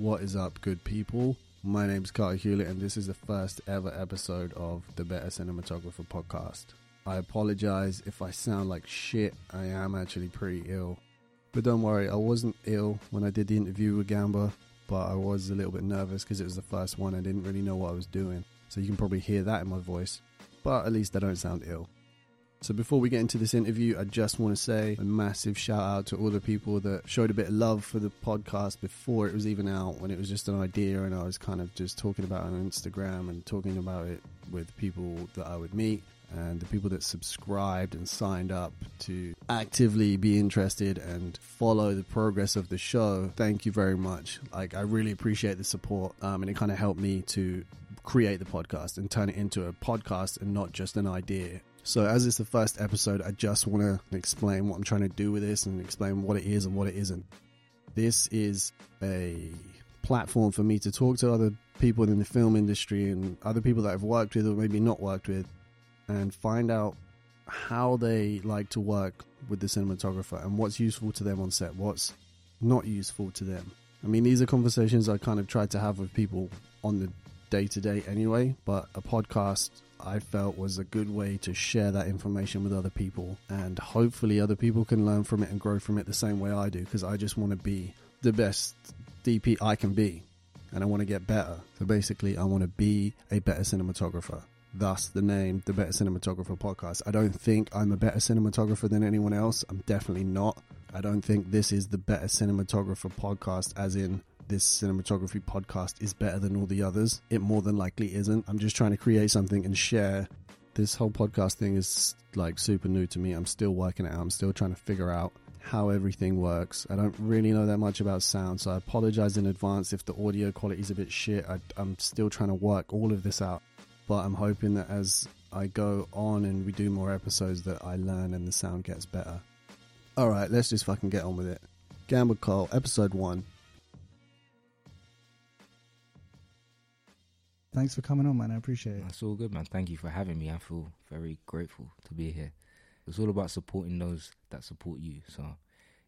What is up, good people? My name's Carter Hewlett, and this is the first ever episode of the Better Cinematographer podcast. I apologize if I sound like shit. I am actually pretty ill. But don't worry, I wasn't ill when I did the interview with Gamba, but I was a little bit nervous because it was the first one. I didn't really know what I was doing. So you can probably hear that in my voice. But at least I don't sound ill. So before we get into this interview, I just want to say a massive shout out to all the people that showed a bit of love for the podcast before it was even out, when it was just an idea and I was kind of just talking about it on Instagram and talking about it with people that I would meet and the people that subscribed and signed up to actively be interested and follow the progress of the show. Thank you very much. Like I really appreciate the support, um, and it kind of helped me to create the podcast and turn it into a podcast and not just an idea. So, as it's the first episode, I just want to explain what I'm trying to do with this and explain what it is and what it isn't. This is a platform for me to talk to other people in the film industry and other people that I've worked with or maybe not worked with and find out how they like to work with the cinematographer and what's useful to them on set, what's not useful to them. I mean, these are conversations I kind of tried to have with people on the day to day anyway, but a podcast I felt was a good way to share that information with other people and hopefully other people can learn from it and grow from it the same way I do because I just want to be the best DP I can be and I want to get better. So basically, I want to be a better cinematographer. Thus, the name, the Better Cinematographer Podcast. I don't think I'm a better cinematographer than anyone else. I'm definitely not. I don't think this is the Better Cinematographer Podcast, as in this cinematography podcast is better than all the others. It more than likely isn't. I'm just trying to create something and share. This whole podcast thing is like super new to me. I'm still working it out. I'm still trying to figure out how everything works. I don't really know that much about sound, so I apologize in advance if the audio quality is a bit shit. I, I'm still trying to work all of this out, but I'm hoping that as I go on and we do more episodes, that I learn and the sound gets better. All right, let's just fucking get on with it. Gamba Cole, episode one. Thanks for coming on, man. I appreciate it. That's all good, man. Thank you for having me. I feel very grateful to be here. It's all about supporting those that support you. So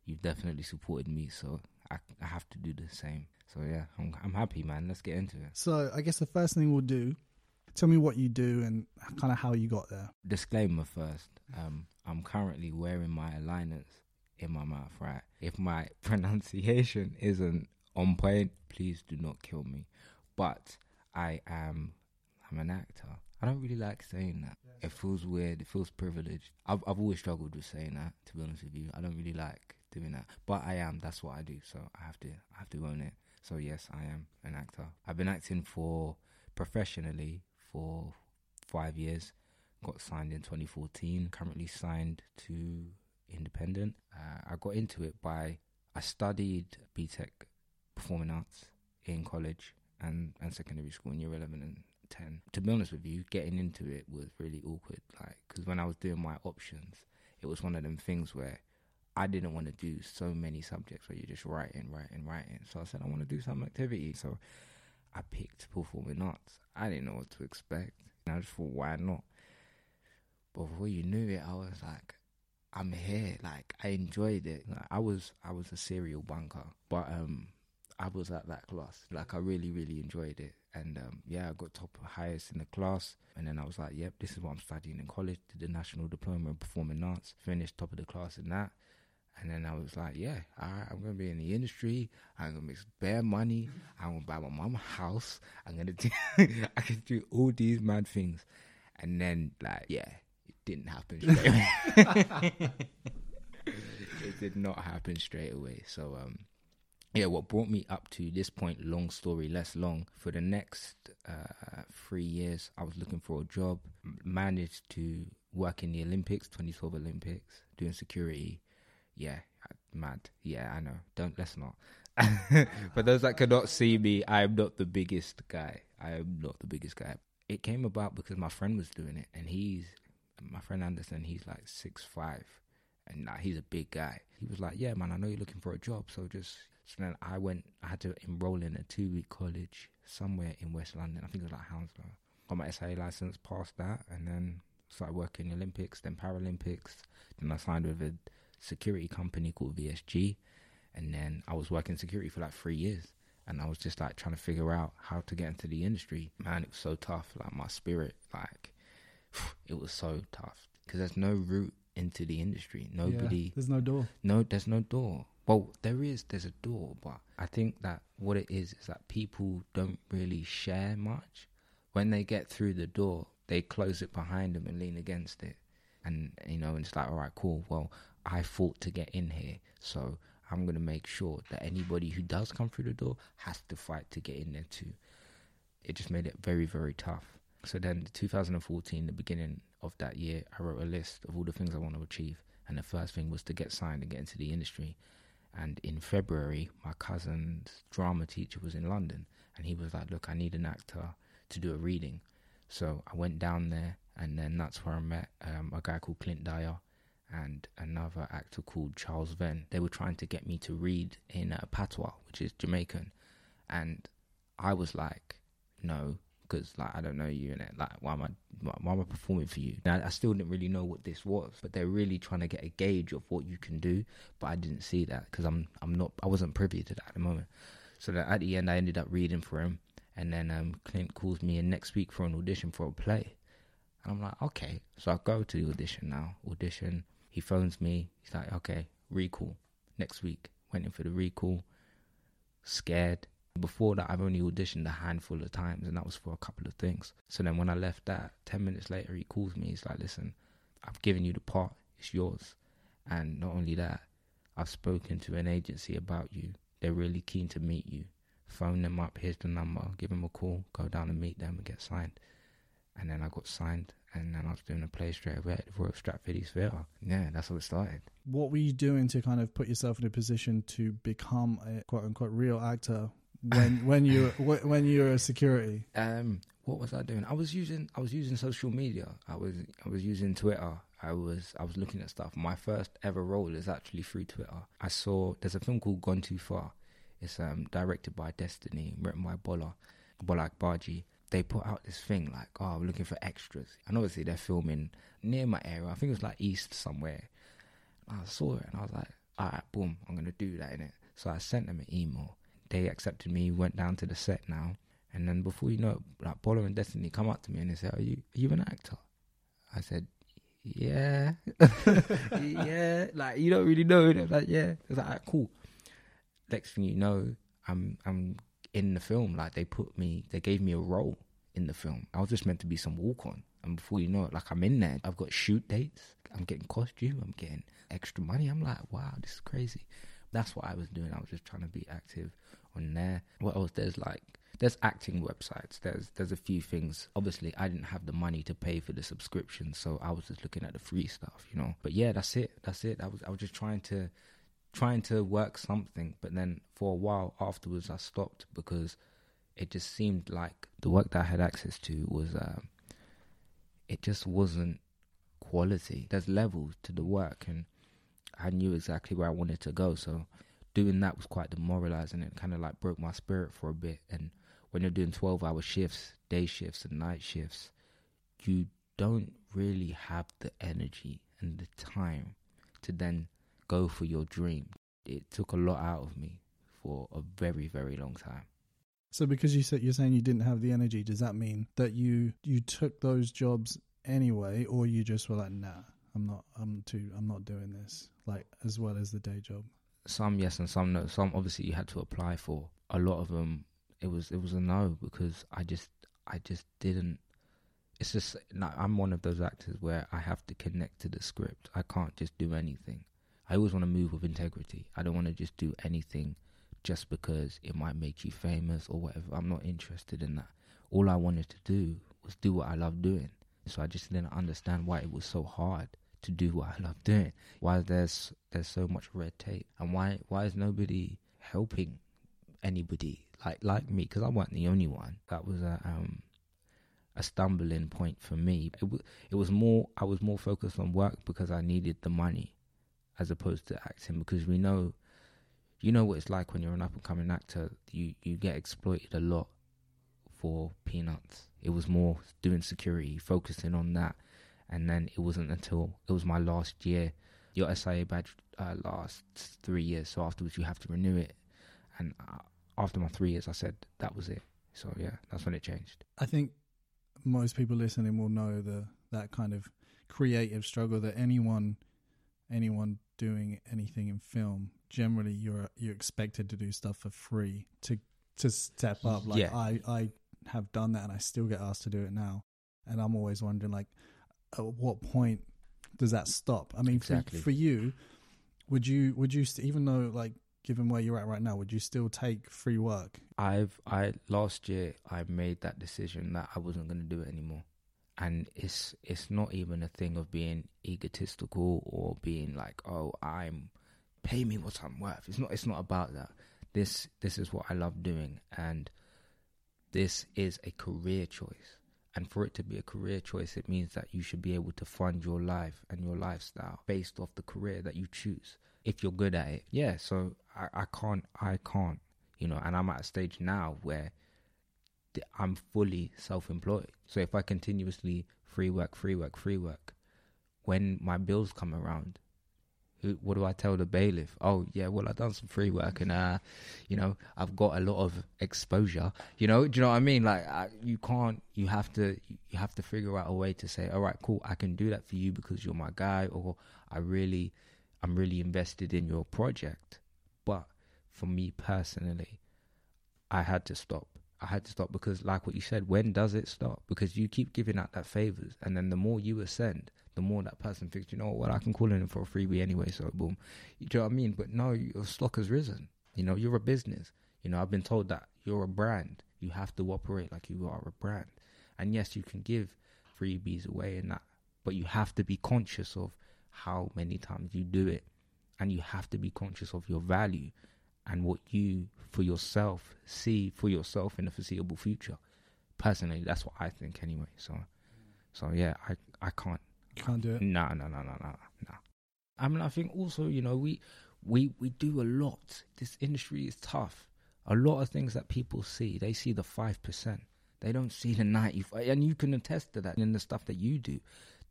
you've definitely supported me. So I, I have to do the same. So yeah, I'm, I'm happy, man. Let's get into it. So I guess the first thing we'll do, tell me what you do and kind of how you got there. Disclaimer first. Um, I'm currently wearing my aligners in my mouth, right? If my pronunciation isn't on point, please do not kill me. But I am I'm an actor. I don't really like saying that. It feels weird. It feels privileged. I've I've always struggled with saying that. To be honest with you, I don't really like doing that. But I am. That's what I do. So I have to I have to own it. So yes, I am an actor. I've been acting for professionally for five years. Got signed in 2014. Currently signed to Independent. Uh, I got into it by I studied BTEC Performing Arts in college and, and secondary school in year 11 and 10. To be honest with you, getting into it was really awkward. Like, because when I was doing my options, it was one of them things where I didn't want to do so many subjects where you're just writing, writing, writing. So I said, I want to do some activity. So I picked performing arts. I didn't know what to expect. And I just thought, why not? But before you knew it, I was like, I'm here. Like, I enjoyed it. Like, I was, I was a serial bunker, but um, I was at that class. Like I really, really enjoyed it. And um, yeah, I got top highest in the class. And then I was like, yep, this is what I'm studying in college. Did the national diploma in performing arts. Finished top of the class in that. And then I was like, yeah, all right, I'm gonna be in the industry. I'm gonna make bare money. I'm gonna buy my mom a house. I'm gonna do, I can do all these mad things. And then like, yeah, it didn't happen straight away. it did not happen straight away. So um, yeah, what brought me up to this point, long story less long, for the next uh, three years, I was looking for a job, managed to work in the Olympics, 2012 Olympics, doing security. Yeah, mad. Yeah, I know. Don't, let's not. For those that cannot see me, I am not the biggest guy. I am not the biggest guy. It came about because my friend was doing it, and he's, my friend Anderson, he's like six five, and nah, he's a big guy. He was like, "Yeah, man, I know you're looking for a job, so just so then I went, I had to enroll in a two week college somewhere in West London. I think it was like Hounslow. Got my SIA license, passed that, and then started working in Olympics, then Paralympics. Then I signed with a security company called VSG. And then I was working security for like three years. and I was just like trying to figure out how to get into the industry. Man, it was so tough. Like my spirit, like it was so tough because there's no route into the industry. Nobody, Yeah, there's no door. no, there's no door. Well, there is. There's a door, but I think that what it is is that people don't really share much. When they get through the door, they close it behind them and lean against it, and you know, and it's like, all right, cool. Well, I fought to get in here, so I'm gonna make sure that anybody who does come through the door has to fight to get in there too. It just made it very, very tough. So then, 2014, the beginning of that year, I wrote a list of all the things I want to achieve, and the first thing was to get signed and get into the industry. And in February, my cousin's drama teacher was in London, and he was like, "Look, I need an actor to do a reading." So I went down there, and then that's where I met um, a guy called Clint Dyer and another actor called Charles Venn. They were trying to get me to read in uh, patois, which is Jamaican, and I was like, "No." Because like I don't know you in it, like why am I why, am I performing for you? Now I still didn't really know what this was, but they're really trying to get a gauge of what you can do. But I didn't see that because I'm I'm not I wasn't privy to that at the moment. So that at the end I ended up reading for him, and then um, Clint calls me in next week for an audition for a play, and I'm like okay. So I go to the audition now. Audition. He phones me. He's like okay, recall next week. Went in for the recall. Scared. Before that, I've only auditioned a handful of times, and that was for a couple of things. So then, when I left that, ten minutes later, he calls me. He's like, "Listen, I've given you the part. It's yours." And not only that, I've spoken to an agency about you. They're really keen to meet you. Phone them up. Here's the number. Give them a call. Go down and meet them and get signed. And then I got signed, and then I was doing a play straight away at Royal Stratford East Theatre. Yeah, that's how it started. What were you doing to kind of put yourself in a position to become a quote unquote real actor when when you wh- when you were a security? Um, what was I doing? I was using I was using social media. I was I was using Twitter. I was I was looking at stuff. My first ever role is actually through Twitter. I saw there's a film called Gone Too Far. It's um directed by Destiny, written by Bola, Bola Agbaje. They put out this thing like, oh, we're looking for extras. And obviously they're filming near my area. I think it was like east somewhere. I saw it and I was like, all right, boom, I'm gonna do that in it. So I sent them an email. They accepted me. Went down to the set now. And then before you know it, like Bola and Destiny come up to me and they say, "Are you are you an actor?" I said, "Yeah, yeah." Like you don't really know. They're like, "Yeah." It's like, "Alright, "Cool." Next thing you know, I'm I'm in the film. Like they put me, they gave me a role in the film. I was just meant to be some walk on, and before you know it, like I'm in there. I've got shoot dates. I'm getting costume. I'm getting extra money. I'm like, wow, this is crazy. That's what I was doing. I was just trying to be active on there. What else? There's like there's acting websites. There's there's a few things. Obviously, I didn't have the money to pay for the subscription, so I was just looking at the free stuff, you know. But yeah, that's it. That's it. I was I was just trying to trying to work something, but then for a while afterwards, I stopped because it just seemed like the work that I had access to was um, it just wasn't quality. There's levels to the work, and I knew exactly where I wanted to go. So doing that was quite demoralizing. It kind of like broke my spirit for a bit. And when you're doing 12 hour shifts, day shifts, and night shifts, you don't really have the energy and the time to then go for your dream. It took a lot out of me for a very, very long time. So because you said you're saying you didn't have the energy, does that mean that you you took those jobs anyway, or you just were like, nah, I'm not, I'm too, I'm not doing this, like as well as the day job. some yes and some no. Some obviously you had to apply for. A lot of them it was it was a no because I just I just didn't. It's just I'm one of those actors where I have to connect to the script. I can't just do anything. I always want to move with integrity. I don't want to just do anything just because it might make you famous or whatever. I'm not interested in that. All I wanted to do was do what I love doing. So I just didn't understand why it was so hard to do what I love doing. Why there's there's so much red tape, and why why is nobody helping anybody like like me? Because I wasn't the only one. That was a um a stumbling point for me. It was it was more I was more focused on work because I needed the money, as opposed to acting. Because we know, you know what it's like when you're an up and coming actor. You you get exploited a lot for peanuts. It was more doing security, focusing on that and then it wasn't until it was my last year. Your SIA badge uh, lasts three years, so afterwards you have to renew it. And I, after my three years, I said that was it. So yeah, that's when it changed. I think most people listening will know the that kind of creative struggle that anyone anyone doing anything in film generally you're you're expected to do stuff for free to to step up like Yeah. I I have done that and I still get asked to do it now and I'm always wondering like at what point does that stop I mean Exactly. for, for you would you would you st- even though like given where you're at right now would you still take free work I've I last year I made that decision that I wasn't going to do it anymore, and it's it's not even a thing of being egotistical or being like oh I'm pay me what I'm worth. It's not it's not about that. This this is what I love doing, and this is a career choice. And for it to be a career choice, it means that you should be able to fund your life and your lifestyle based off the career that you choose. If you're good at it, yeah. So I, I can't I can't you know, and I'm at a stage now where I'm fully self-employed. So if I continuously free work, free work, free work, when my bills come around, what do I tell the bailiff? Oh yeah, well I've done some free work and uh, you know, I've got a lot of exposure. You know, do you know what I mean? Like I, you can't, you have to, you have to figure out a way to say, all right, cool, I can do that for you because you're my guy, or I really, I'm really invested in your project. But for me personally, I had to stop. I had to stop because, like what you said, when does it stop? Because you keep giving out that favors, and then the more you ascend, the more that person thinks, you know what, I can call in for a freebie anyway. So boom, you know what I mean? But no, your stock has risen. You know, you're a business. You know, I've been told that you're a brand. You have to operate like you are a brand. And yes, you can give freebies away and that, but you have to be conscious of how many times you do it, and you have to be conscious of your value and what you for yourself see for yourself in the foreseeable future. Personally, that's what I think anyway. So, so yeah, I I can't. you can't do it No, no, no, no, no, no. I mean, I think also, you know, we we we do a lot. This industry is tough. A lot of things that people see, they see the five percent. They don't see the ninety, and you can attest to that in the stuff that you do.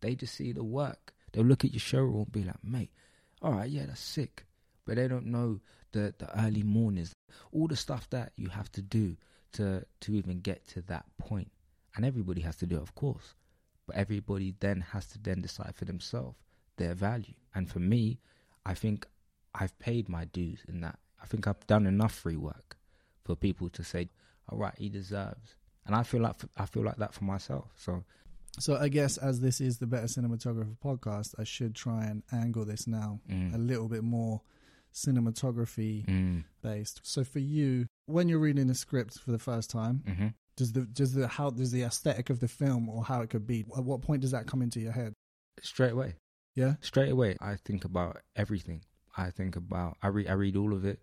They just see the work. They'll look at your showroom and be like, "Mate, all right, yeah, that's sick," but they don't know the the early mornings, all the stuff that you have to do to to even get to that point. And everybody has to do it, of course but everybody then has to then decide for themselves their value. And for me, I think I've paid my dues in that. I think I've done enough free work for people to say, "All right, he deserves." And I feel like I feel like that for myself. So So I guess as this is the Better Cinematographer podcast, I should try and angle this now mm, a little bit more cinematography mm, based. So for you, when you're reading a script for the first time, hmm does the does the how does the aesthetic of the film or how it could be? At what point does that come into your head? straight away, Yeah, straight away, I think about everything. I think about I read I read all of it.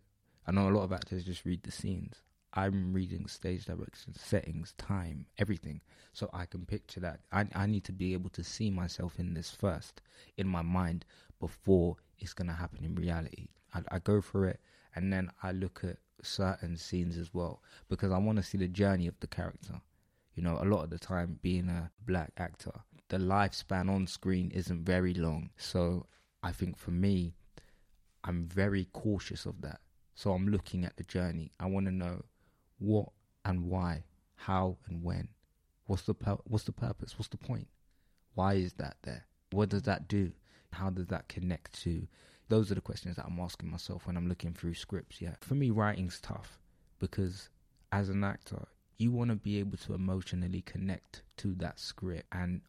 I know a lot of actors just read the scenes. I'm reading stage direction, settings, time, everything, so I can picture that. I I need to be able to see myself in this first in my mind before it's gonna happen in reality. I, I go through it and then I look at certain scenes as well because I want to see the journey of the character. You know, a lot of the time, being a black actor, the lifespan on screen isn't very long. So I think for me, I'm very cautious of that. So I'm looking at the journey. I want to know what and why, how and when. What's the pur- what's the purpose? What's the point? Why is that there? What does that do? How does that connect to? Those are the questions that I'm asking myself when I'm looking through scripts. Yeah, for me, writing's tough because as an actor, you want to be able to emotionally connect to that script, and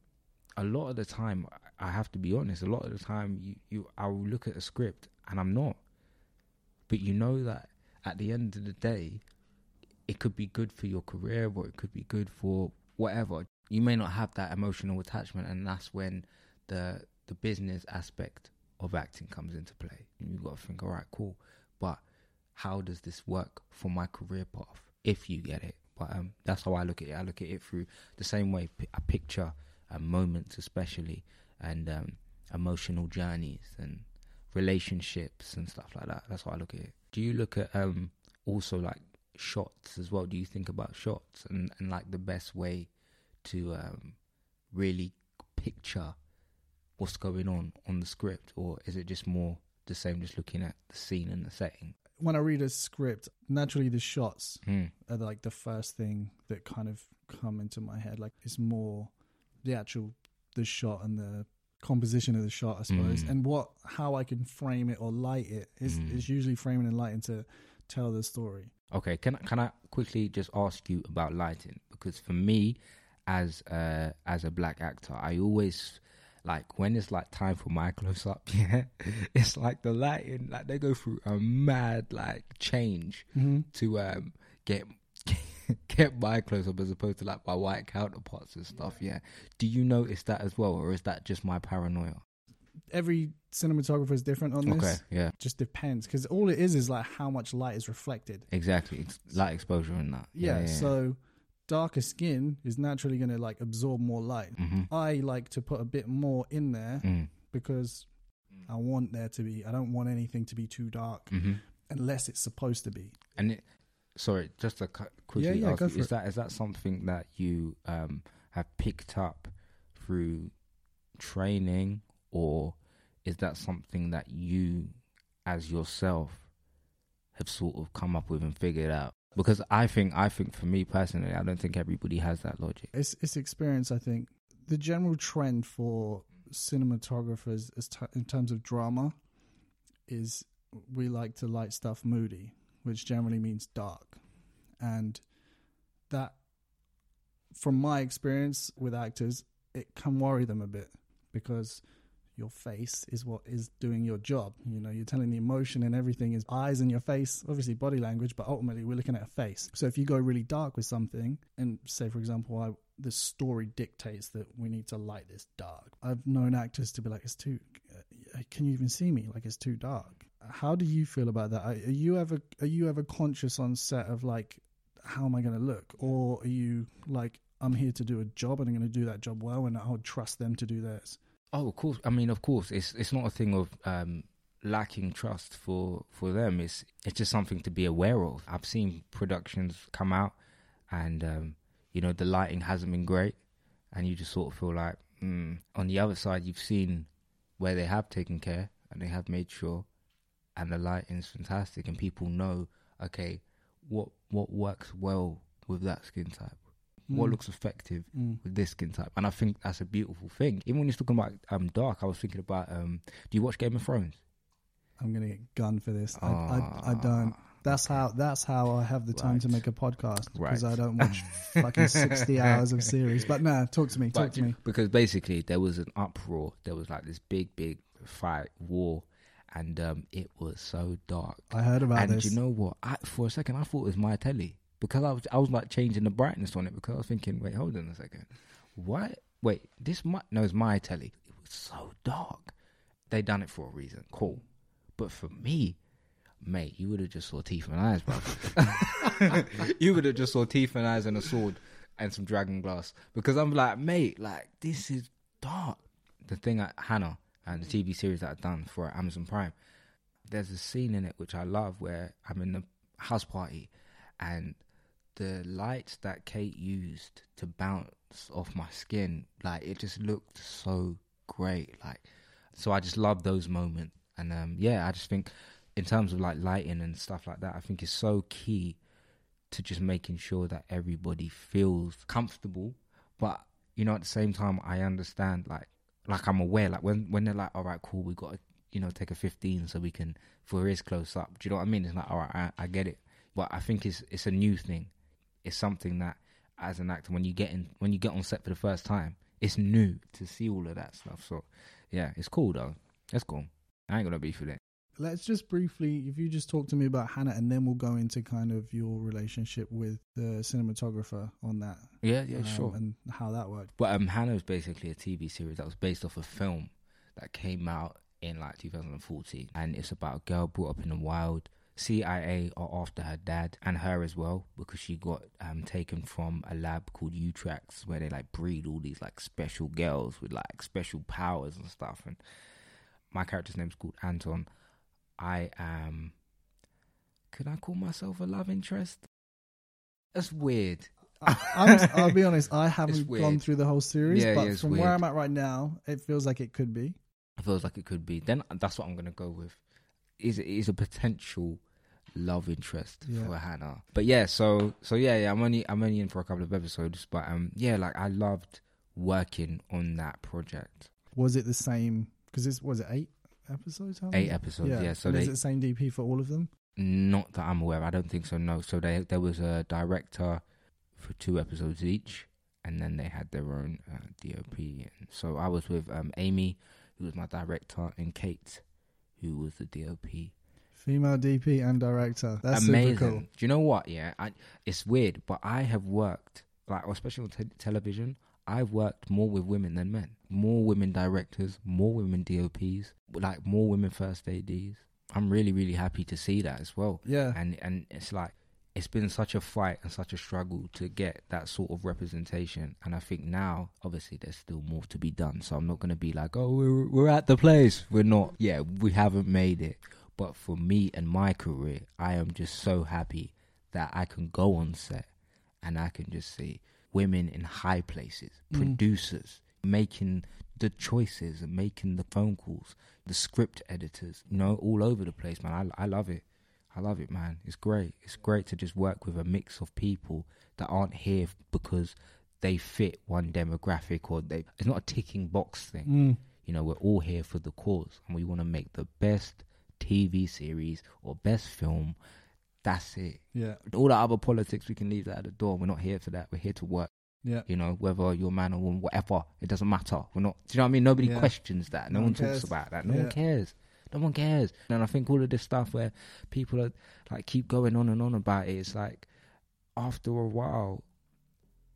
a lot of the time, I have to be honest. A lot of the time, you, you I'll look at a script and I'm not, but you know that at the end of the day, it could be good for your career or it could be good for whatever. You may not have that emotional attachment, and that's when the the business aspect of acting comes into play. You've got to think, all right, cool, but how does this work for my career path? If you get it, but um, that's how I look at it. I look at it through the same way. I picture uh, moments, especially, and um, emotional journeys and relationships and stuff like that. That's how I look at it. Do you look at um also like shots as well? Do you think about shots and, and like the best way to um really picture what's going on on the script, or is it just more the same, just looking at the scene and the setting? when I read a script, naturally the shots Mm. are like the first thing that kind of come into my head. Like it's more the actual the shot and the composition of the shot, I suppose, Mm. and what how I can frame it or light it is Mm. is usually framing and lighting to tell the story. Okay, can I- can I quickly just ask you about lighting? Because for me, as a as a black actor, I always like when it's like time for my close up. Yeah, it's like the lighting, like they go through a mad like change Mm-hmm. to um get get my close up as opposed to like my white counterparts and stuff. Yeah, do you notice that as well, or is that just my paranoia? Every cinematographer is different on this. Okay, yeah, Just depends because all it is is like how much light is reflected. exactly. It's light exposure and that. Yeah, so darker skin is naturally going to like absorb more light. hmm I like to put a bit more in there mm. because I want there to be. I don't want anything to be too dark hmm unless it's supposed to be. And it, sorry, just to quickly Yeah, yeah, ask you, is it. that is that something that you um, have picked up through training, or is that something that you, as yourself, have sort of come up with and figured out? Because I think, I think for me personally, I don't think everybody has that logic. It's it's experience. I think the general trend for cinematographers t- in terms of drama is we like to light stuff moody, which generally means dark, and that, from my experience with actors, it can worry them a bit because your face is what is doing your job. You know, you're telling the emotion and everything is eyes and your face, obviously body language, but ultimately we're looking at a face. So if you go really dark with something, and say, for example, I, the story dictates that we need to light this dark, I've known actors to be like, it's too, uh, can you even see me? Like, it's too dark. How do you feel about that? Are, are you ever, are you ever conscious on set of like, how am I going to look? Or are you like, I'm here to do a job and I'm going to do that job well and I'll trust them to do theirs? Oh, of course. I mean, of course, it's it's not a thing of um, lacking trust for for them. It's it's just something to be aware of. I've seen productions come out, and um, you know the lighting hasn't been great, and you just sort of feel like. Mm. On the other side, you've seen where they have taken care and they have made sure, and the lighting is fantastic, and people know okay what what works well with that skin type, what Mm. looks effective Mm. with this skin type, and I think that's a beautiful thing. Even when you're talking about um dark, I was thinking about um. Do you watch Game of Thrones? I'm gonna get gunned for this. I, I, I don't. Ah, That's how. That's how I have the time to make a podcast because Right. I don't watch fucking sixty hours of series. But nah, talk to me. Talk But to me. Because basically, there was an uproar. There was like this big, big fight, war, and um, it was so dark. I heard about and this. you know what? I, for a second, I thought it was my telly because I was I was like changing the brightness on it because I was thinking, wait, hold on a second, what? Wait, this my no, it's my telly. It was so dark. They done it for a reason, cool. But for me, mate, you would have just saw teeth and eyes, bro. you would have just saw teeth and eyes and a sword and some dragon glass because I'm like, mate, like this is dark. The thing at Hanna and the TV series that I've done for Amazon Prime, there's a scene in it which I love where I'm in the house party and the lights that Kate used to bounce off my skin, like it just looked so great. Like, so I just love those moments. And um, yeah, I just think in terms of like lighting and stuff like that, I think it's so key to just making sure that everybody feels comfortable. But you know, at the same time, I understand like like I'm aware like when when they're like, all right, cool, we got to you know take a 15 so we can for his close up. Do you know what I mean? It's like, all right, I, I get it. But I think it's it's a new thing. It's something that as an actor, when you get in when you get on set for the first time, it's new to see all of that stuff. So yeah, it's cool though. That's cool. I ain't gonna be for that. Let's just briefly, if you just talk to me about Hanna, and then we'll go into kind of your relationship with the cinematographer on that. Yeah, yeah, um, sure. And how that worked. But um, Hanna is basically a TV series that was based off a film that came out in like 2014, and it's about a girl brought up in the wild. CIA are after her dad and her as well because she got um, taken from a lab called Utrax where they like breed all these like special girls with like special powers and stuff. And my character's name's called Anton. I am. Could I call myself a love interest? That's weird. I, I'm, I'll be honest, I haven't gone through the whole series, Yeah, but yeah, from where. I'm at right now, it feels like it could be. It feels like it could be. Then that's what I'm gonna go with. Is is a potential love interest Yeah. for Hanna. But yeah, so so yeah, yeah, I'm only I'm only in for a couple of episodes, but um yeah, like I loved working on that project. Was it the same? Because this was it eight episodes? Eight episodes, yeah. so and they is it the same DP for all of them? not that I'm aware. Of, I don't think so. No. So they there was a director for two episodes each, and then they had their own uh, DOP. And so I was with um Amy, who was my director, and Kate, who was the DOP. Female DP and director. That's amazing. super cool. Do you know what? Yeah, I, it's weird, but I have worked like, especially on te- television. I've worked more with women than men. More women directors, more women DOPs, like more women first ADs. I'm really, really happy to see that as well. Yeah. And and it's like it's been such a fight and such a struggle to get that sort of representation. And I think now, obviously, there's still more to be done. So I'm not going to be like, oh, we're we're at the place. We're not. Yeah, we haven't made it. But for me and my career, I am just so happy that I can go on set and I can just see women in high places, Mm. producers making the choices and making the phone calls, the script editors, you know, all over the place, man. I, I love it. I love it, man. It's great. It's great to just work with a mix of people that aren't here because they fit one demographic or they. It's not a ticking box thing. Mm. You know, we're all here for the cause and we want to make the best TV series or best film. That's it. Yeah. All the other politics, we can leave that at the door. We're not here for that. We're here to work. Yeah. You know, whether you're man or woman, whatever, it doesn't matter. We're not. Do you know what I mean? Nobody Yeah. questions that. No, No one one talks about that. No Yeah. one cares. No one cares. And I think all of this stuff where people are like keep going on and on about it, it's like after a while,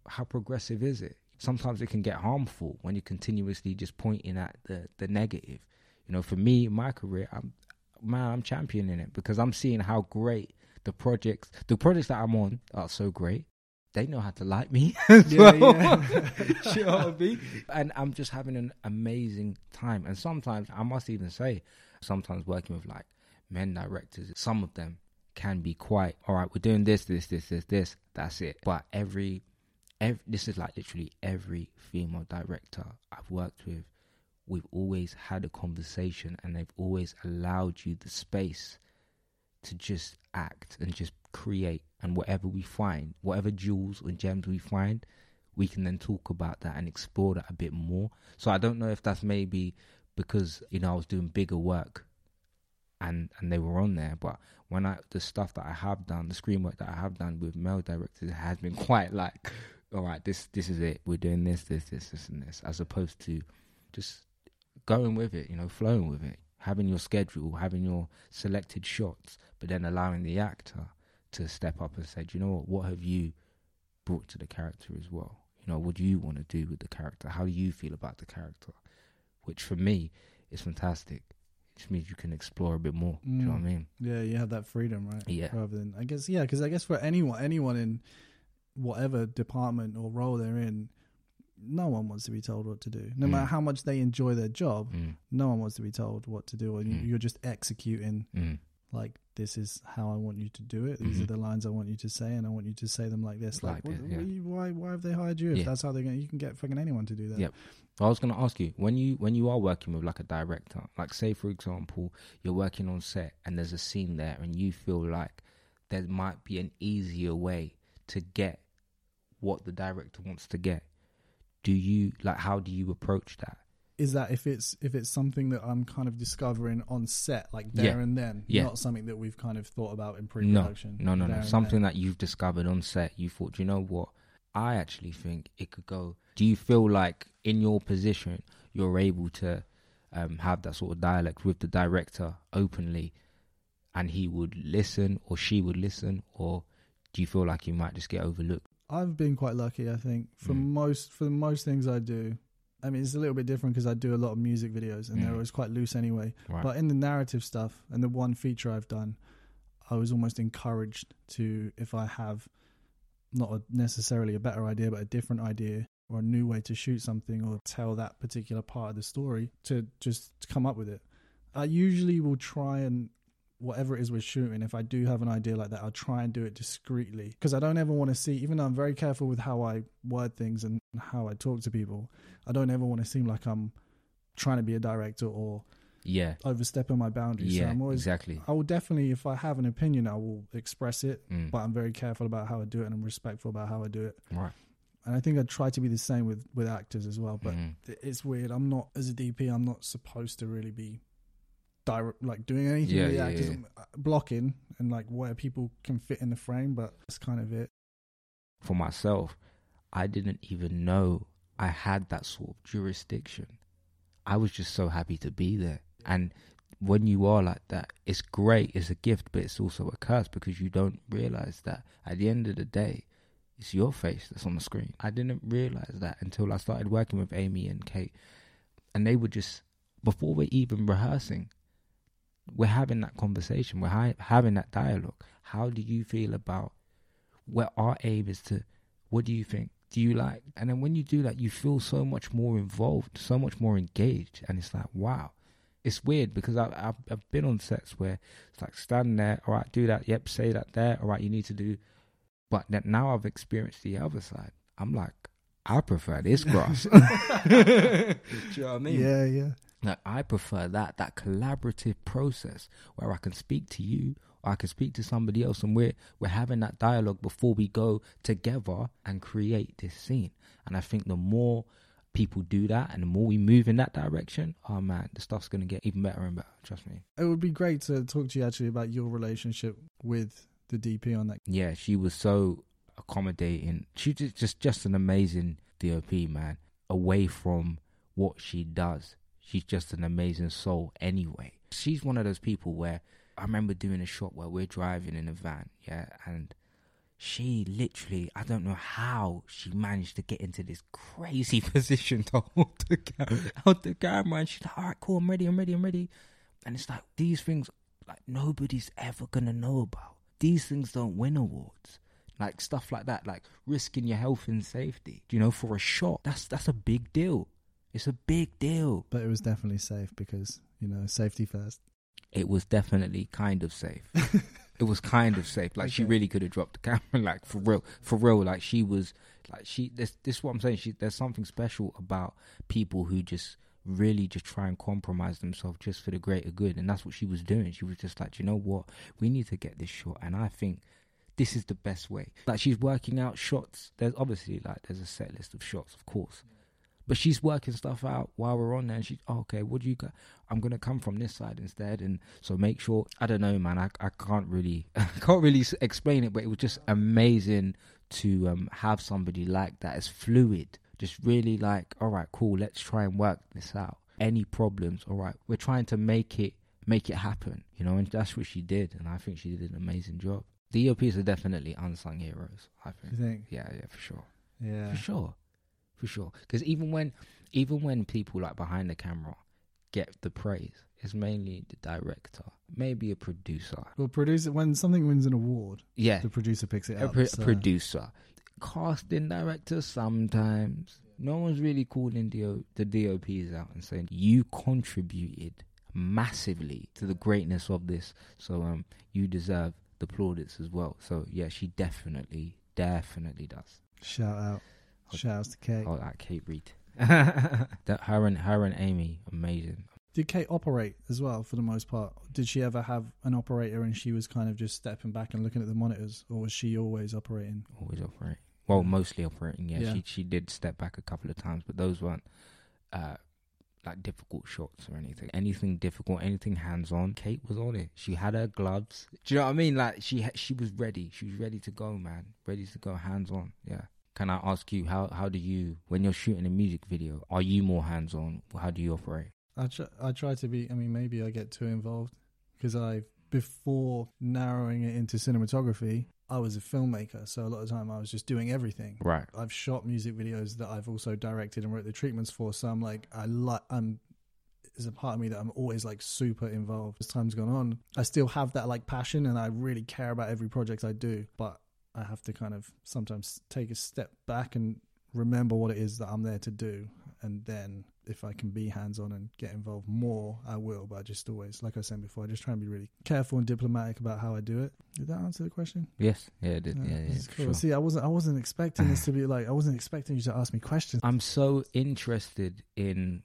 how progressive is it? Sometimes it can get harmful when you're continuously just pointing at the the negative. You know, for me, my career, I'm man, I'm championing it because I'm seeing how great the projects, the projects that I'm on, are so great. They know how to like me. Yeah, yeah. you know what I mean? And I'm just having an amazing time. And sometimes I must even say, sometimes working with like men directors, some of them can be quite all right. We're doing this, this, this, this, this. That's it. But every, every this is like literally every female director I've worked with. We've always had a conversation, and they've always allowed you the space to just act and just create. And whatever we find, whatever jewels or gems we find, we can then talk about that and explore that a bit more. So I don't know if that's maybe because you know I was doing bigger work, and and they were on there. But when I the stuff that I have done, the screen work that I have done with male directors has been quite like, all right, this this is it. We're doing this, this, this, this, and this, as opposed to just going with it, you know, flowing with it, having your schedule, having your selected shots, but then allowing the actor to step up and say, do you know what? What have you brought to the character as well? You know, what do you want to do with the character? How do you feel about the character? Which for me is fantastic. It just means you can explore a bit more. Do you know what I Mm. mean? Yeah, you have that freedom, right? Yeah. Rather than, I guess, yeah, because I guess for anyone, anyone in whatever department or role they're in, no one wants to be told what to do. No Mm. matter how much they enjoy their job, Mm, no one wants to be told what to do, and Mm. you're just executing mm, like this is how I want you to do it. These Mhm. are the lines I want you to say, and I want you to say them like this. Like, Like what- yeah. you- why? Why have they hired you? If Yeah. that's how they're going, you can get fucking anyone to do that. Yep. I was going to ask you when you when you are working with like a director, like say for example, you're working on set and there's a scene there, and you feel like there might be an easier way to get what the director wants to get. Do you like how do you approach that? Is that if it's if it's something that I'm kind of discovering on set, like there Yeah. and then, Yeah. not something that we've kind of thought about in pre-production. no, no, there no. Something that you've discovered on set. You thought, you know what? I actually think it could go. Do you feel like in your position you're able to um, have that sort of dialect with the director openly, and he would listen or she would listen, or do you feel like you might just get overlooked? I've been quite lucky. I think for Mm. most for most things I do. I mean, it's a little bit different because I do a lot of music videos, and they're Mm. always quite loose anyway. Right. But in the narrative stuff and the one feature I've done, I was almost encouraged to, if I have not a, necessarily a better idea, but a different idea or a new way to shoot something or tell that particular part of the story, to just come up with it. I usually will try and whatever it is we're shooting, if I do have an idea like that, I'll try and do it discreetly because I don't ever want to see, even though I'm very careful with how I word things and how I talk to people, I don't ever want to seem like I'm trying to be a director or Yeah, overstepping my boundaries. so yeah, I'm always exactly. I will definitely, if I have an opinion, I will express it, Mm. but I'm very careful about how I do it and I'm respectful about how I do it. right. And I think I try to be the same with with actors as well. But Mhm. it's weird. I'm not as a DP. I'm not supposed to really be direct, like doing anything Yeah, with the yeah, actors, yeah. Uh, blocking and like where people can fit in the frame. But that's kind of it. for myself, I didn't even know I had that sort of jurisdiction. I was just so happy to be there. And when you are like that, it's great, it's a gift, but it's also a curse because you don't realize that at the end of the day, it's your face that's on the screen. I didn't realize that until I started working with Amy and Kate. And they were just, before we're even rehearsing, we're having that conversation, we're hi- having that dialogue. How do you feel about where our aim is to what do you think? Do you like and then when you do that you feel so much more involved so much more engaged and it's like wow. It's weird because I've, I've, I've been on sets where it's like stand there all right do that yep say that there all right you need to do but that now i've experienced the other side. I'm like i prefer this grass. Do you know what i mean? Yeah, yeah. Like I prefer that that collaborative process where I can speak to you or I can speak to somebody else and we're we're having that dialogue before we go together and create this scene. And I think the more people do that and the more we move in that direction, oh man, the stuff's gonna get even better and better. Trust me. It would be great to talk to you actually about your relationship with the DP on that. Yeah, she was so accommodating. She just just just an amazing DOP man. Away from what she does, she's just an amazing soul. Anyway, she's one of those people where I remember doing a shot where we're driving in a van, yeah, and she literally, I don't know how she managed to get into this crazy position to hold the, ca- hold the camera, and she's like, "All right, cool, I'm ready, I'm ready, I'm ready," and it's like these things, like nobody's ever gonna know about. These things don't win awards like stuff like that, like risking your health and safety. You know, for a shot, that's that's a big deal. It's a big deal. But it was definitely safe because you know safety first. It was definitely kind of safe. it was kind of safe. Like she really could have dropped the camera. Like for real, for real. Like she was, like she. This, this is what I'm saying. She, there's something special about people who just really just try and compromise themselves just for the greater good, and that's what she was doing. She was just like, you know what, we need to get this shot, and I think this is the best way. Like she's working out shots. There's obviously like there's a set list of shots, of course. But she's working stuff out while we're on there. And she's oh, okay. What do you got? I'm gonna come from this side instead, and so make sure. I don't know, man. I I can't really I can't really explain it, but it was just amazing to um have somebody like that. It's fluid. Just really like, all right, cool. Let's try and work this out. Any problems? All right, we're trying to make it make it happen. You know, and that's what she did, and I think she did an amazing job. The DOPs are definitely unsung heroes. I You think. think? Yeah, yeah, for sure Yeah. for sure for sure. Because even when even when people like behind the camera get the praise it's mainly the director maybe a producer. Well, producer when something wins an award, yeah. the producer picks it a, up. pro- so- producer. Casting director sometimes. No one's really calling the, the dops out and saying you contributed massively to the greatness of this so um you deserve the plaudits as well. So yeah she definitely definitely does. Shout out. Shout outs to Kate. Oh, that Kate Reid. that her and her and Amy, amazing. Did Kate operate as well for the most part? Did she ever have an operator and she was kind of just stepping back and looking at the monitors, or was she always operating? Always operating. Well, mostly operating. Yeah, Yeah. she she did step back a couple of times, but those weren't uh like difficult shots or anything. Anything difficult, anything hands on. Kate was on it. She had her gloves. Do you know what I mean? Like she she was ready. She was ready to go, man. Ready to go, hands on. Yeah. Can I ask you how how do you when you're shooting a music video? Are you more hands on? How do you operate? I try, I try to be. I mean, maybe I get too involved because I before narrowing it into cinematography, I was a filmmaker, so a lot of the time I was just doing everything. Right. I've shot music videos that I've also directed and wrote the treatments for. So I'm like, I like, I'm. There's a part of me that I'm always like super involved. As time's gone on, I still have that like passion, and I really care about every project I do. But I have to kind of sometimes take a step back and remember what it is that I'm there to do, and then if I can be hands on and get involved more, I will. But I just always, like I said before, I just try and be really careful and diplomatic about how I do it. Did that answer the question? Yes. Yeah. It did. Yeah. Yeah. for cool. sure. See, I wasn't, I wasn't expecting this to be like, I wasn't expecting you to ask me questions. I'm so interested in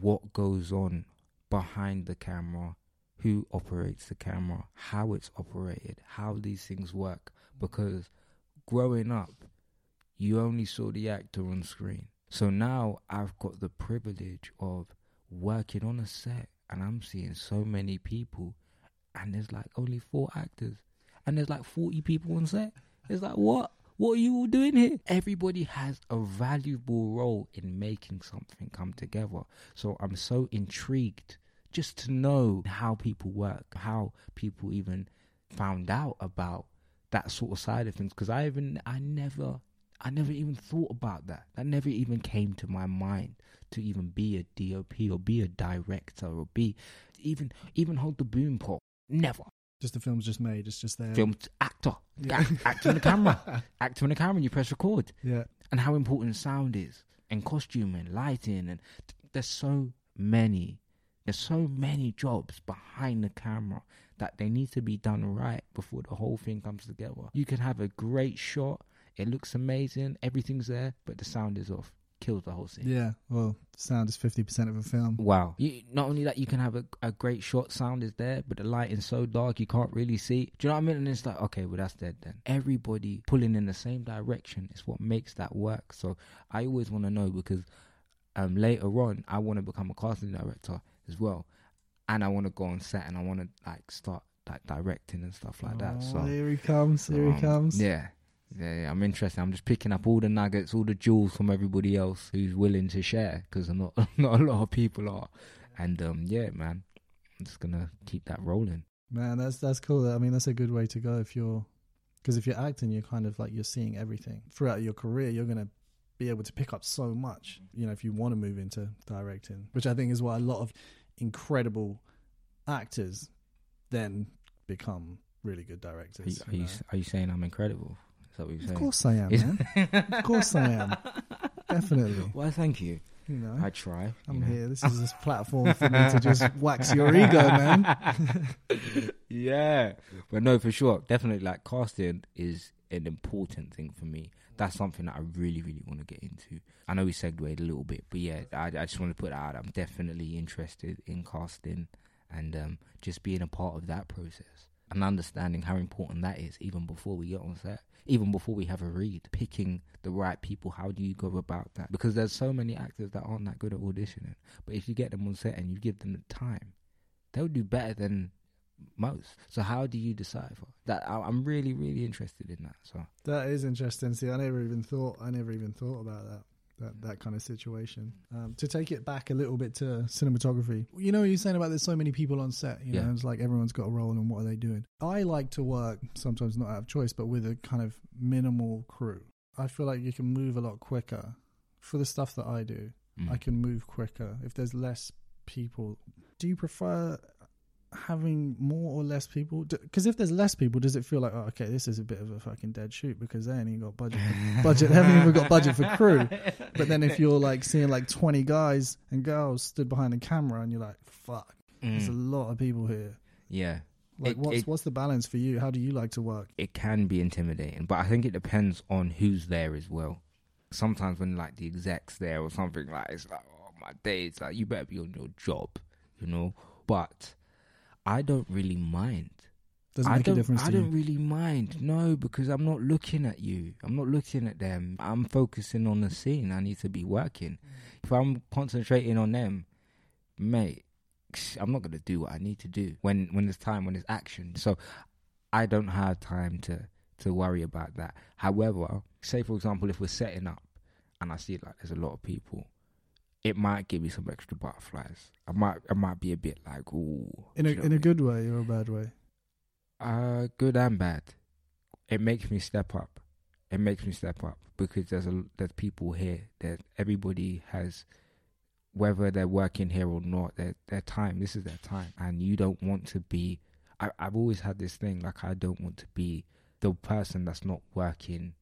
what goes on behind the camera, who operates the camera, how it's operated, how these things work. Because growing up, you only saw the actor on screen. So now I've got the privilege of working on a set and I'm seeing so many people and there's like only four actors and there's like 40 people on set. It's like, what? What are you all doing here? Everybody has a valuable role in making something come together. So I'm so intrigued just to know how people work, how people even found out about that sort of side of things. Because I even, I never, I never even thought about that. That never even came to my mind to even be a DOP or be a director or be even even hold the boom pole. Never. Just the film's just made. It's just there. Film actor, Yeah. Act- actor on the camera, actor on the camera. And you press record, Yeah. and how important sound is, and costume and lighting, and there's so many, there's so many jobs behind the camera that they need to be done right before the whole thing comes together. You can have a great shot, it looks amazing, everything's there, but the sound is off, kills the whole scene. Yeah. Well, sound is fifty percent of a film. Wow. You, not only that, you can have a, a great shot, sound is there, but the lighting's so dark you can't really see. Do you know what I mean? And it's like, okay, well, that's dead then. Everybody pulling in the same direction is what makes that work. So I always want to know because um, later on, I want to become a casting director as well. And I want to go on set and I want to like start like directing and stuff like that. Oh, So here he comes. Here um, he comes. Yeah. Yeah, yeah, I'm interested. I'm just picking up all the nuggets, all the jewels from everybody else who's willing to share, because not not a lot of people are. And um, yeah, man, I'm just gonna keep that rolling. Man, that's that's cool. I mean, that's a good way to go if you're, because if you're acting, you're kind of like you're seeing everything throughout your career. You're gonna be able to pick up so much. You know, if you want to move into directing, which I think is what a lot of incredible actors then become really good Are you, directors. are you you, are you saying I'm incredible? Is that what you're Of course I am, man. Of course I am. Definitely. Well, thank you. You know, I try. I'm know. here. This is this platform for me to just wax your ego, man. yeah, but no, for sure, definitely. Like casting is an important thing for me. That's something that I really, really want to get into. I know we segued a little bit, but yeah, I, I just want to put that out. I'm definitely interested in casting and um, just being a part of that process and understanding how important that is, even before we get on set, even before we have a read, picking the right people. How do you go about that? Because there's so many actors that aren't that good at auditioning, but if you get them on set and you give them the time, they'll do better than most. So how do you decipher that? I- I'm really, really interested in that. So That is interesting. See, I never even thought. I never even thought about that. That that kind of situation. Um, to take it back a little bit to cinematography, you know, you're saying about there's so many people on set. You Yeah. know, it's like everyone's got a role, and what are they doing? I like to work sometimes not out of choice, but with a kind of minimal crew. I feel like you can move a lot quicker for the stuff that I do. mm. I can move quicker if there's less people. Do you prefer having more or less people? Because if there's less people, does it feel like, oh, okay, this is a bit of a fucking dead shoot because they ain't even got budget. budget, they haven't even got budget for crew. But then if you're like seeing like 20 guys and girls stood behind the camera, and you're like, fuck, there's a Mm. lot of people here. yeah, Like, It- what's it- what's the balance for you? How do you like to work? it can be intimidating, but I think it depends on who's there as well. Sometimes when like the execs there or something like it's like oh my days, like you better be on your job, you know. But I don't really mind. Doesn't I make don't. a difference I to don't really mind. No, because I'm not looking at you. I'm not looking at them. I'm focusing on the scene. I need to be working. If I'm concentrating on them, mate, I'm not gonna do what I need to do when when there's time when there's action. So I don't have time to to worry about that. However, say for example, if we're setting up and I see like there's a lot of people. It might give me some extra butterflies. I might, I might be a bit like, ooh. In a do you know in a mean? good way or a bad way? Uh, good and bad. It makes me step up. It makes me step up because there's a there's people here that everybody has, whether they're working here or not, their their time. This is their time, and you don't want to be. I, I've always had this thing like I don't want to be the person that's not working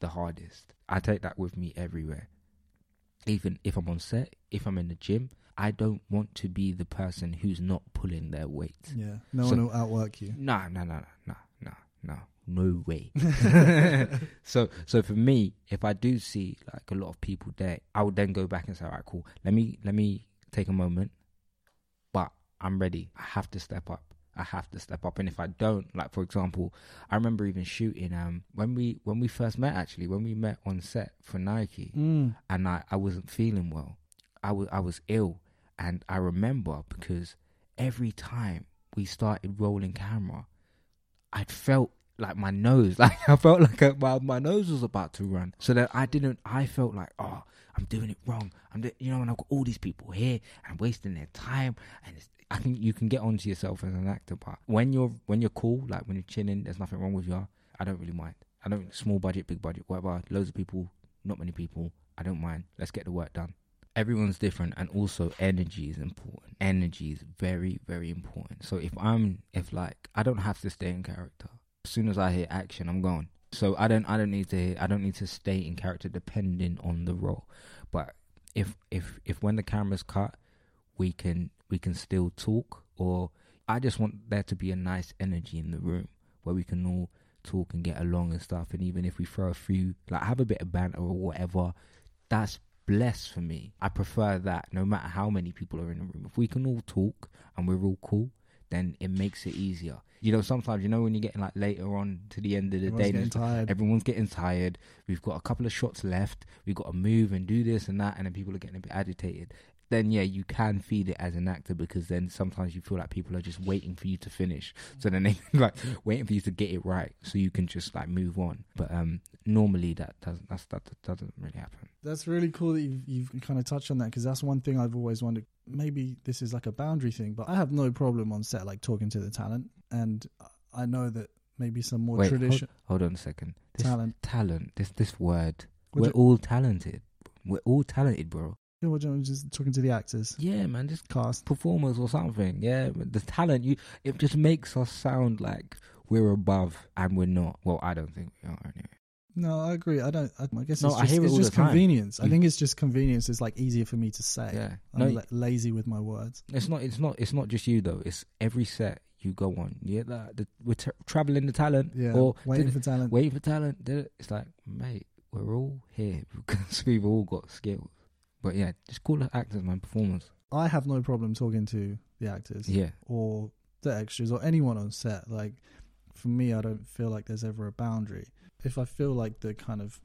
the hardest. I take that with me everywhere. Even if I'm on set, if I'm in the gym, I don't want to be the person who's not pulling their weight. Yeah, no So- one will outwork you. No, no, no, no, no, no, no way. so, so for me, if I do see like a lot of people there, I would then go back and say, "All right, cool. Let me let me take a moment, but I'm ready. I have to step up. I have to step up. And if I don't, like for example, I remember even shooting um when we when we first met actually when we met on set for Nike, Mm. and I I wasn't feeling well. I was I was ill, and I remember because every time we started rolling camera, I felt like my nose, like I felt like uh my my nose was about to run. So that I didn't. I felt like oh. I'm doing it wrong. I'm, do- you know, and I've got all these people here and wasting their time. And it's, I think you can get onto yourself as an actor, but when you're when you're cool, like when you're chilling, there's nothing wrong with you. I don't really mind. I don't small budget, big budget, whatever. Loads of people, not many people. I don't mind. Let's get the work done. Everyone's different, and also energy is important. Energy is very, very important. So if I'm, if like, I don't have to stay in character. As soon as I hear action, I'm gone. So I don't, I don't need to, I don't need to stay in character depending on the role. But if, if, if when the camera's cut, we can, we can still talk. Or I just want there to be a nice energy in the room where we can all talk and get along and stuff. And even if we throw a few, like have a bit of banter or whatever, that's blessed for me. I prefer that no matter how many people are in the room. If we can all talk and we're all cool, then it makes it easier. You know, sometimes you know when you're getting like later on to the end of the Everyone's day, getting tired. everyone's getting tired. We've got a couple of shots left. We've got to move and do this and that, and then people are getting a bit agitated. Then yeah, you can feed it as an actor because then sometimes you feel like people are just waiting for you to finish. So then they like waiting for you to get it right, so you can just like move on. But um, normally that doesn't that's, that doesn't really happen. That's really cool that you've, you've kind of touched on that because that's one thing I've always wondered. Maybe this is like a boundary thing, but I have no problem on set like talking to the talent, and I know that maybe some more Wait, tradition Hold on a second. This talent. talent, this this word, What we're all talented. We're all talented, bro. Yeah, what do you- just talking to the actors, Yeah, man, just cast. performers or something. Yeah, the talent you it just makes us sound like we're above and we're not. Well, I don't think we are anyway. No, I agree. I don't. I, I guess No, it's I just, hear it it's just convenience. I think it's just convenience. It's like easier for me to say. Yeah, I'm no, la- lazy with my words. it's not. It's not. It's not just you though. It's every set you go on. Yeah, the, the, we're t- traveling the talent. Yeah, or waiting for talent. waiting for talent. did it- It's like, mate, we're all here because we've all got skills. But yeah, just call it actors, man, performers. I have no problem talking to the actors Yeah, or the extras or anyone on set. Like for me, I don't feel like there's ever a boundary. If I feel like the kind of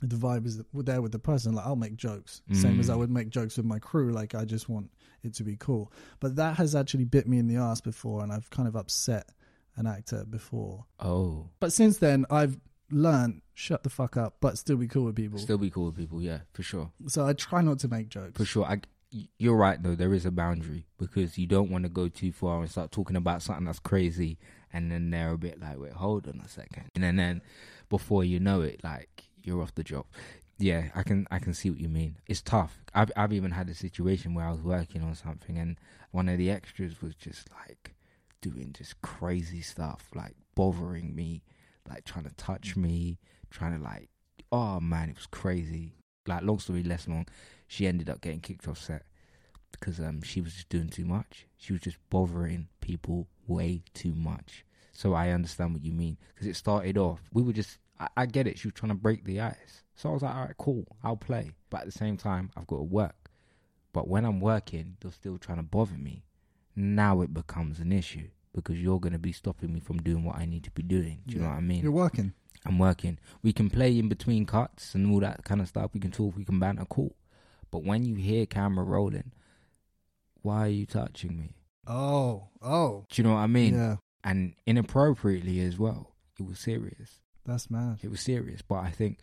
the vibe is there with the person, like I'll make jokes, same as I Mm. would make jokes with my crew. Like I just want it to be cool. But that has actually bit me in the ass before, and I've kind of upset an actor before. Oh, But since then, I've learned shut the fuck up, but still be cool with people. still be cool with people. Yeah, for sure. so I try not to make jokes. For sure. I, you're right, though. There is a boundary because you don't want to go too far and start talking about something that's crazy. And then they're a bit like, wait, hold on a second. And then before you know it, like, you're off the job. Yeah, I can I can see what you mean. It's tough. I've I've even had a situation where I was working on something and one of the extras was just like doing just crazy stuff, like bothering me, like trying to touch me, trying to like oh man, it was crazy. Like long story less long, she ended up getting kicked off set because um she was just doing too much. She was just bothering people way too much. So I understand what you mean because it started off. We were just I, I get it. She was trying to break the ice. So I was like, all right, cool, I'll play. But at the same time, I've got to work. But when I'm working, they're still trying to bother me. Now it becomes an issue because you're going to be stopping me from doing what I need to be doing. Do you know what I mean? You're working. I'm working. We can play in between cuts and all that kind of stuff. We can talk, we can banter, cool. But when you hear camera rolling, why are you touching me? Oh, oh, Do you know what I mean? yeah, And inappropriately as well. It was serious. that's mad. It was serious. But I think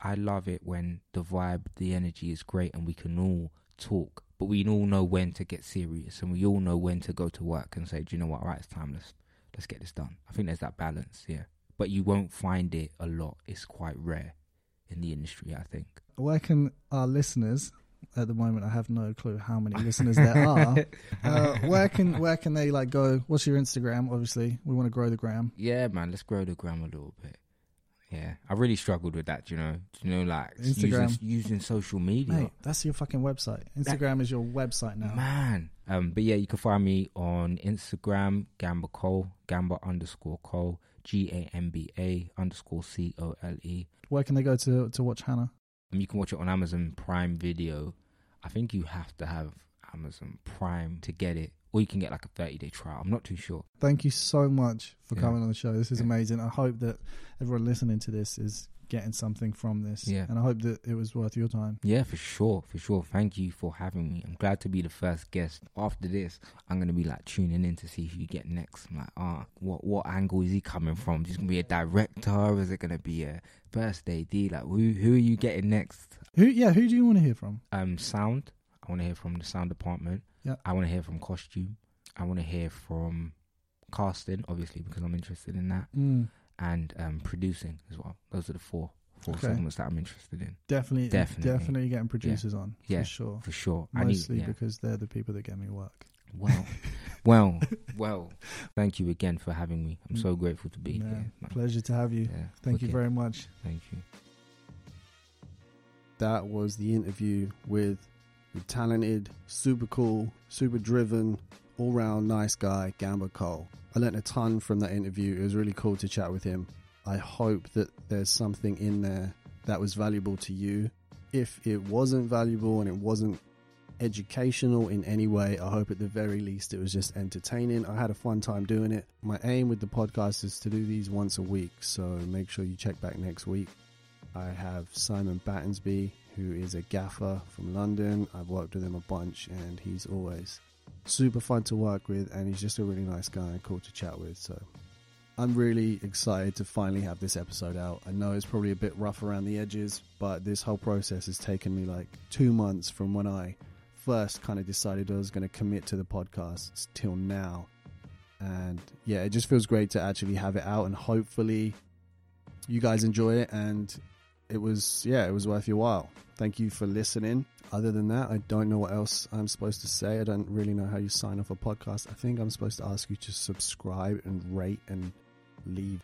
I love it when the vibe, the energy is great and we can all talk. But we all know when to get serious and we all know when to go to work and say, Do you know what, all right, it's time, let's let's get this done. I think there's that balance, yeah. But you won't find it a lot. It's quite rare in the industry, I think. Where can our listeners? At the moment, I have no clue how many listeners there are. Uh, where can where can they like go? What's your Instagram? Obviously, we want to grow the gram. Yeah, man, let's grow the gram a little bit. Yeah, I really struggled with that. You know, you know, like Instagram. using, using social media. Mate, that's your fucking website. Instagram is your website now. Man. Um, but yeah, you can find me on Instagram, Gamba Cole, Gamba underscore Cole, G A M B A underscore C O L E. Where can they go to to watch Hanna? Um, You can watch it on Amazon Prime Video. I think you have to have Amazon Prime to get it, or you can get like a 30 day trial. I'm not too sure. Thank you so much for Yeah. coming on the show. This is Yeah. amazing. I hope that everyone listening to this is getting something from this. Yeah. And I hope that it was worth your time. Yeah, for sure, for sure. Thank you for having me. I'm glad to be the first guest. After this, I'm gonna be like tuning in to see who you get next. I'm like, ah, what what angle is he coming from? Is he gonna be a director? Is it gonna be a first AD? Like, who who are you getting next? Who yeah, who do you want to hear from? Um, sound. I want to hear from the sound department. Yeah. I want to hear from costume. I want to hear from casting, obviously, because I'm interested in that, Mm, and um, producing as well. Those are the four four Okay. segments that I'm interested in definitely Definitely. definitely getting producers on Yeah. for sure. for sure. I need, Mostly yeah. because they're the people that get me work. Well, well, well. Thank you again for having me. I'm so grateful to be Yeah. here. man. Pleasure to have you. Yeah, Thank you very much. Thank you. that was the interview with talented, super cool, super driven, all round nice guy, Gamba Cole. I learnt a ton from that interview. It was really cool to chat with him. I hope that there's something in there that was valuable to you. If it wasn't valuable and it wasn't educational in any way, I hope at the very least it was just entertaining. I had a fun time doing it. My aim with the podcast is to do these once a week, so make sure you check back next week. I have Simon Battensby, who is a gaffer from London. I've worked with him a bunch, and he's always super fun to work with, and he's just a really nice guy and cool to chat with. So I'm really excited to finally have this episode out. I know it's probably a bit rough around the edges, but this whole process has taken me like two months from when I first kind of decided I was going to commit to the podcast till now. And yeah, it just feels great to actually have it out, and hopefully you guys enjoy it and it was yeah it was worth your while. Thank you for listening. Other than that i don't know what else i'm supposed to say. I don't really know how you sign off a podcast. I think i'm supposed to ask you to subscribe and rate and leave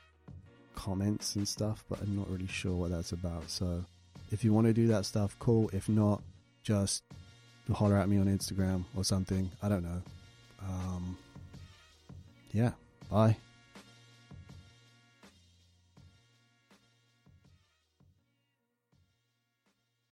comments and stuff but i'm not really sure what that's about. So if you want to do that stuff cool. If not just holler at me on instagram or something. I don't know. Um yeah bye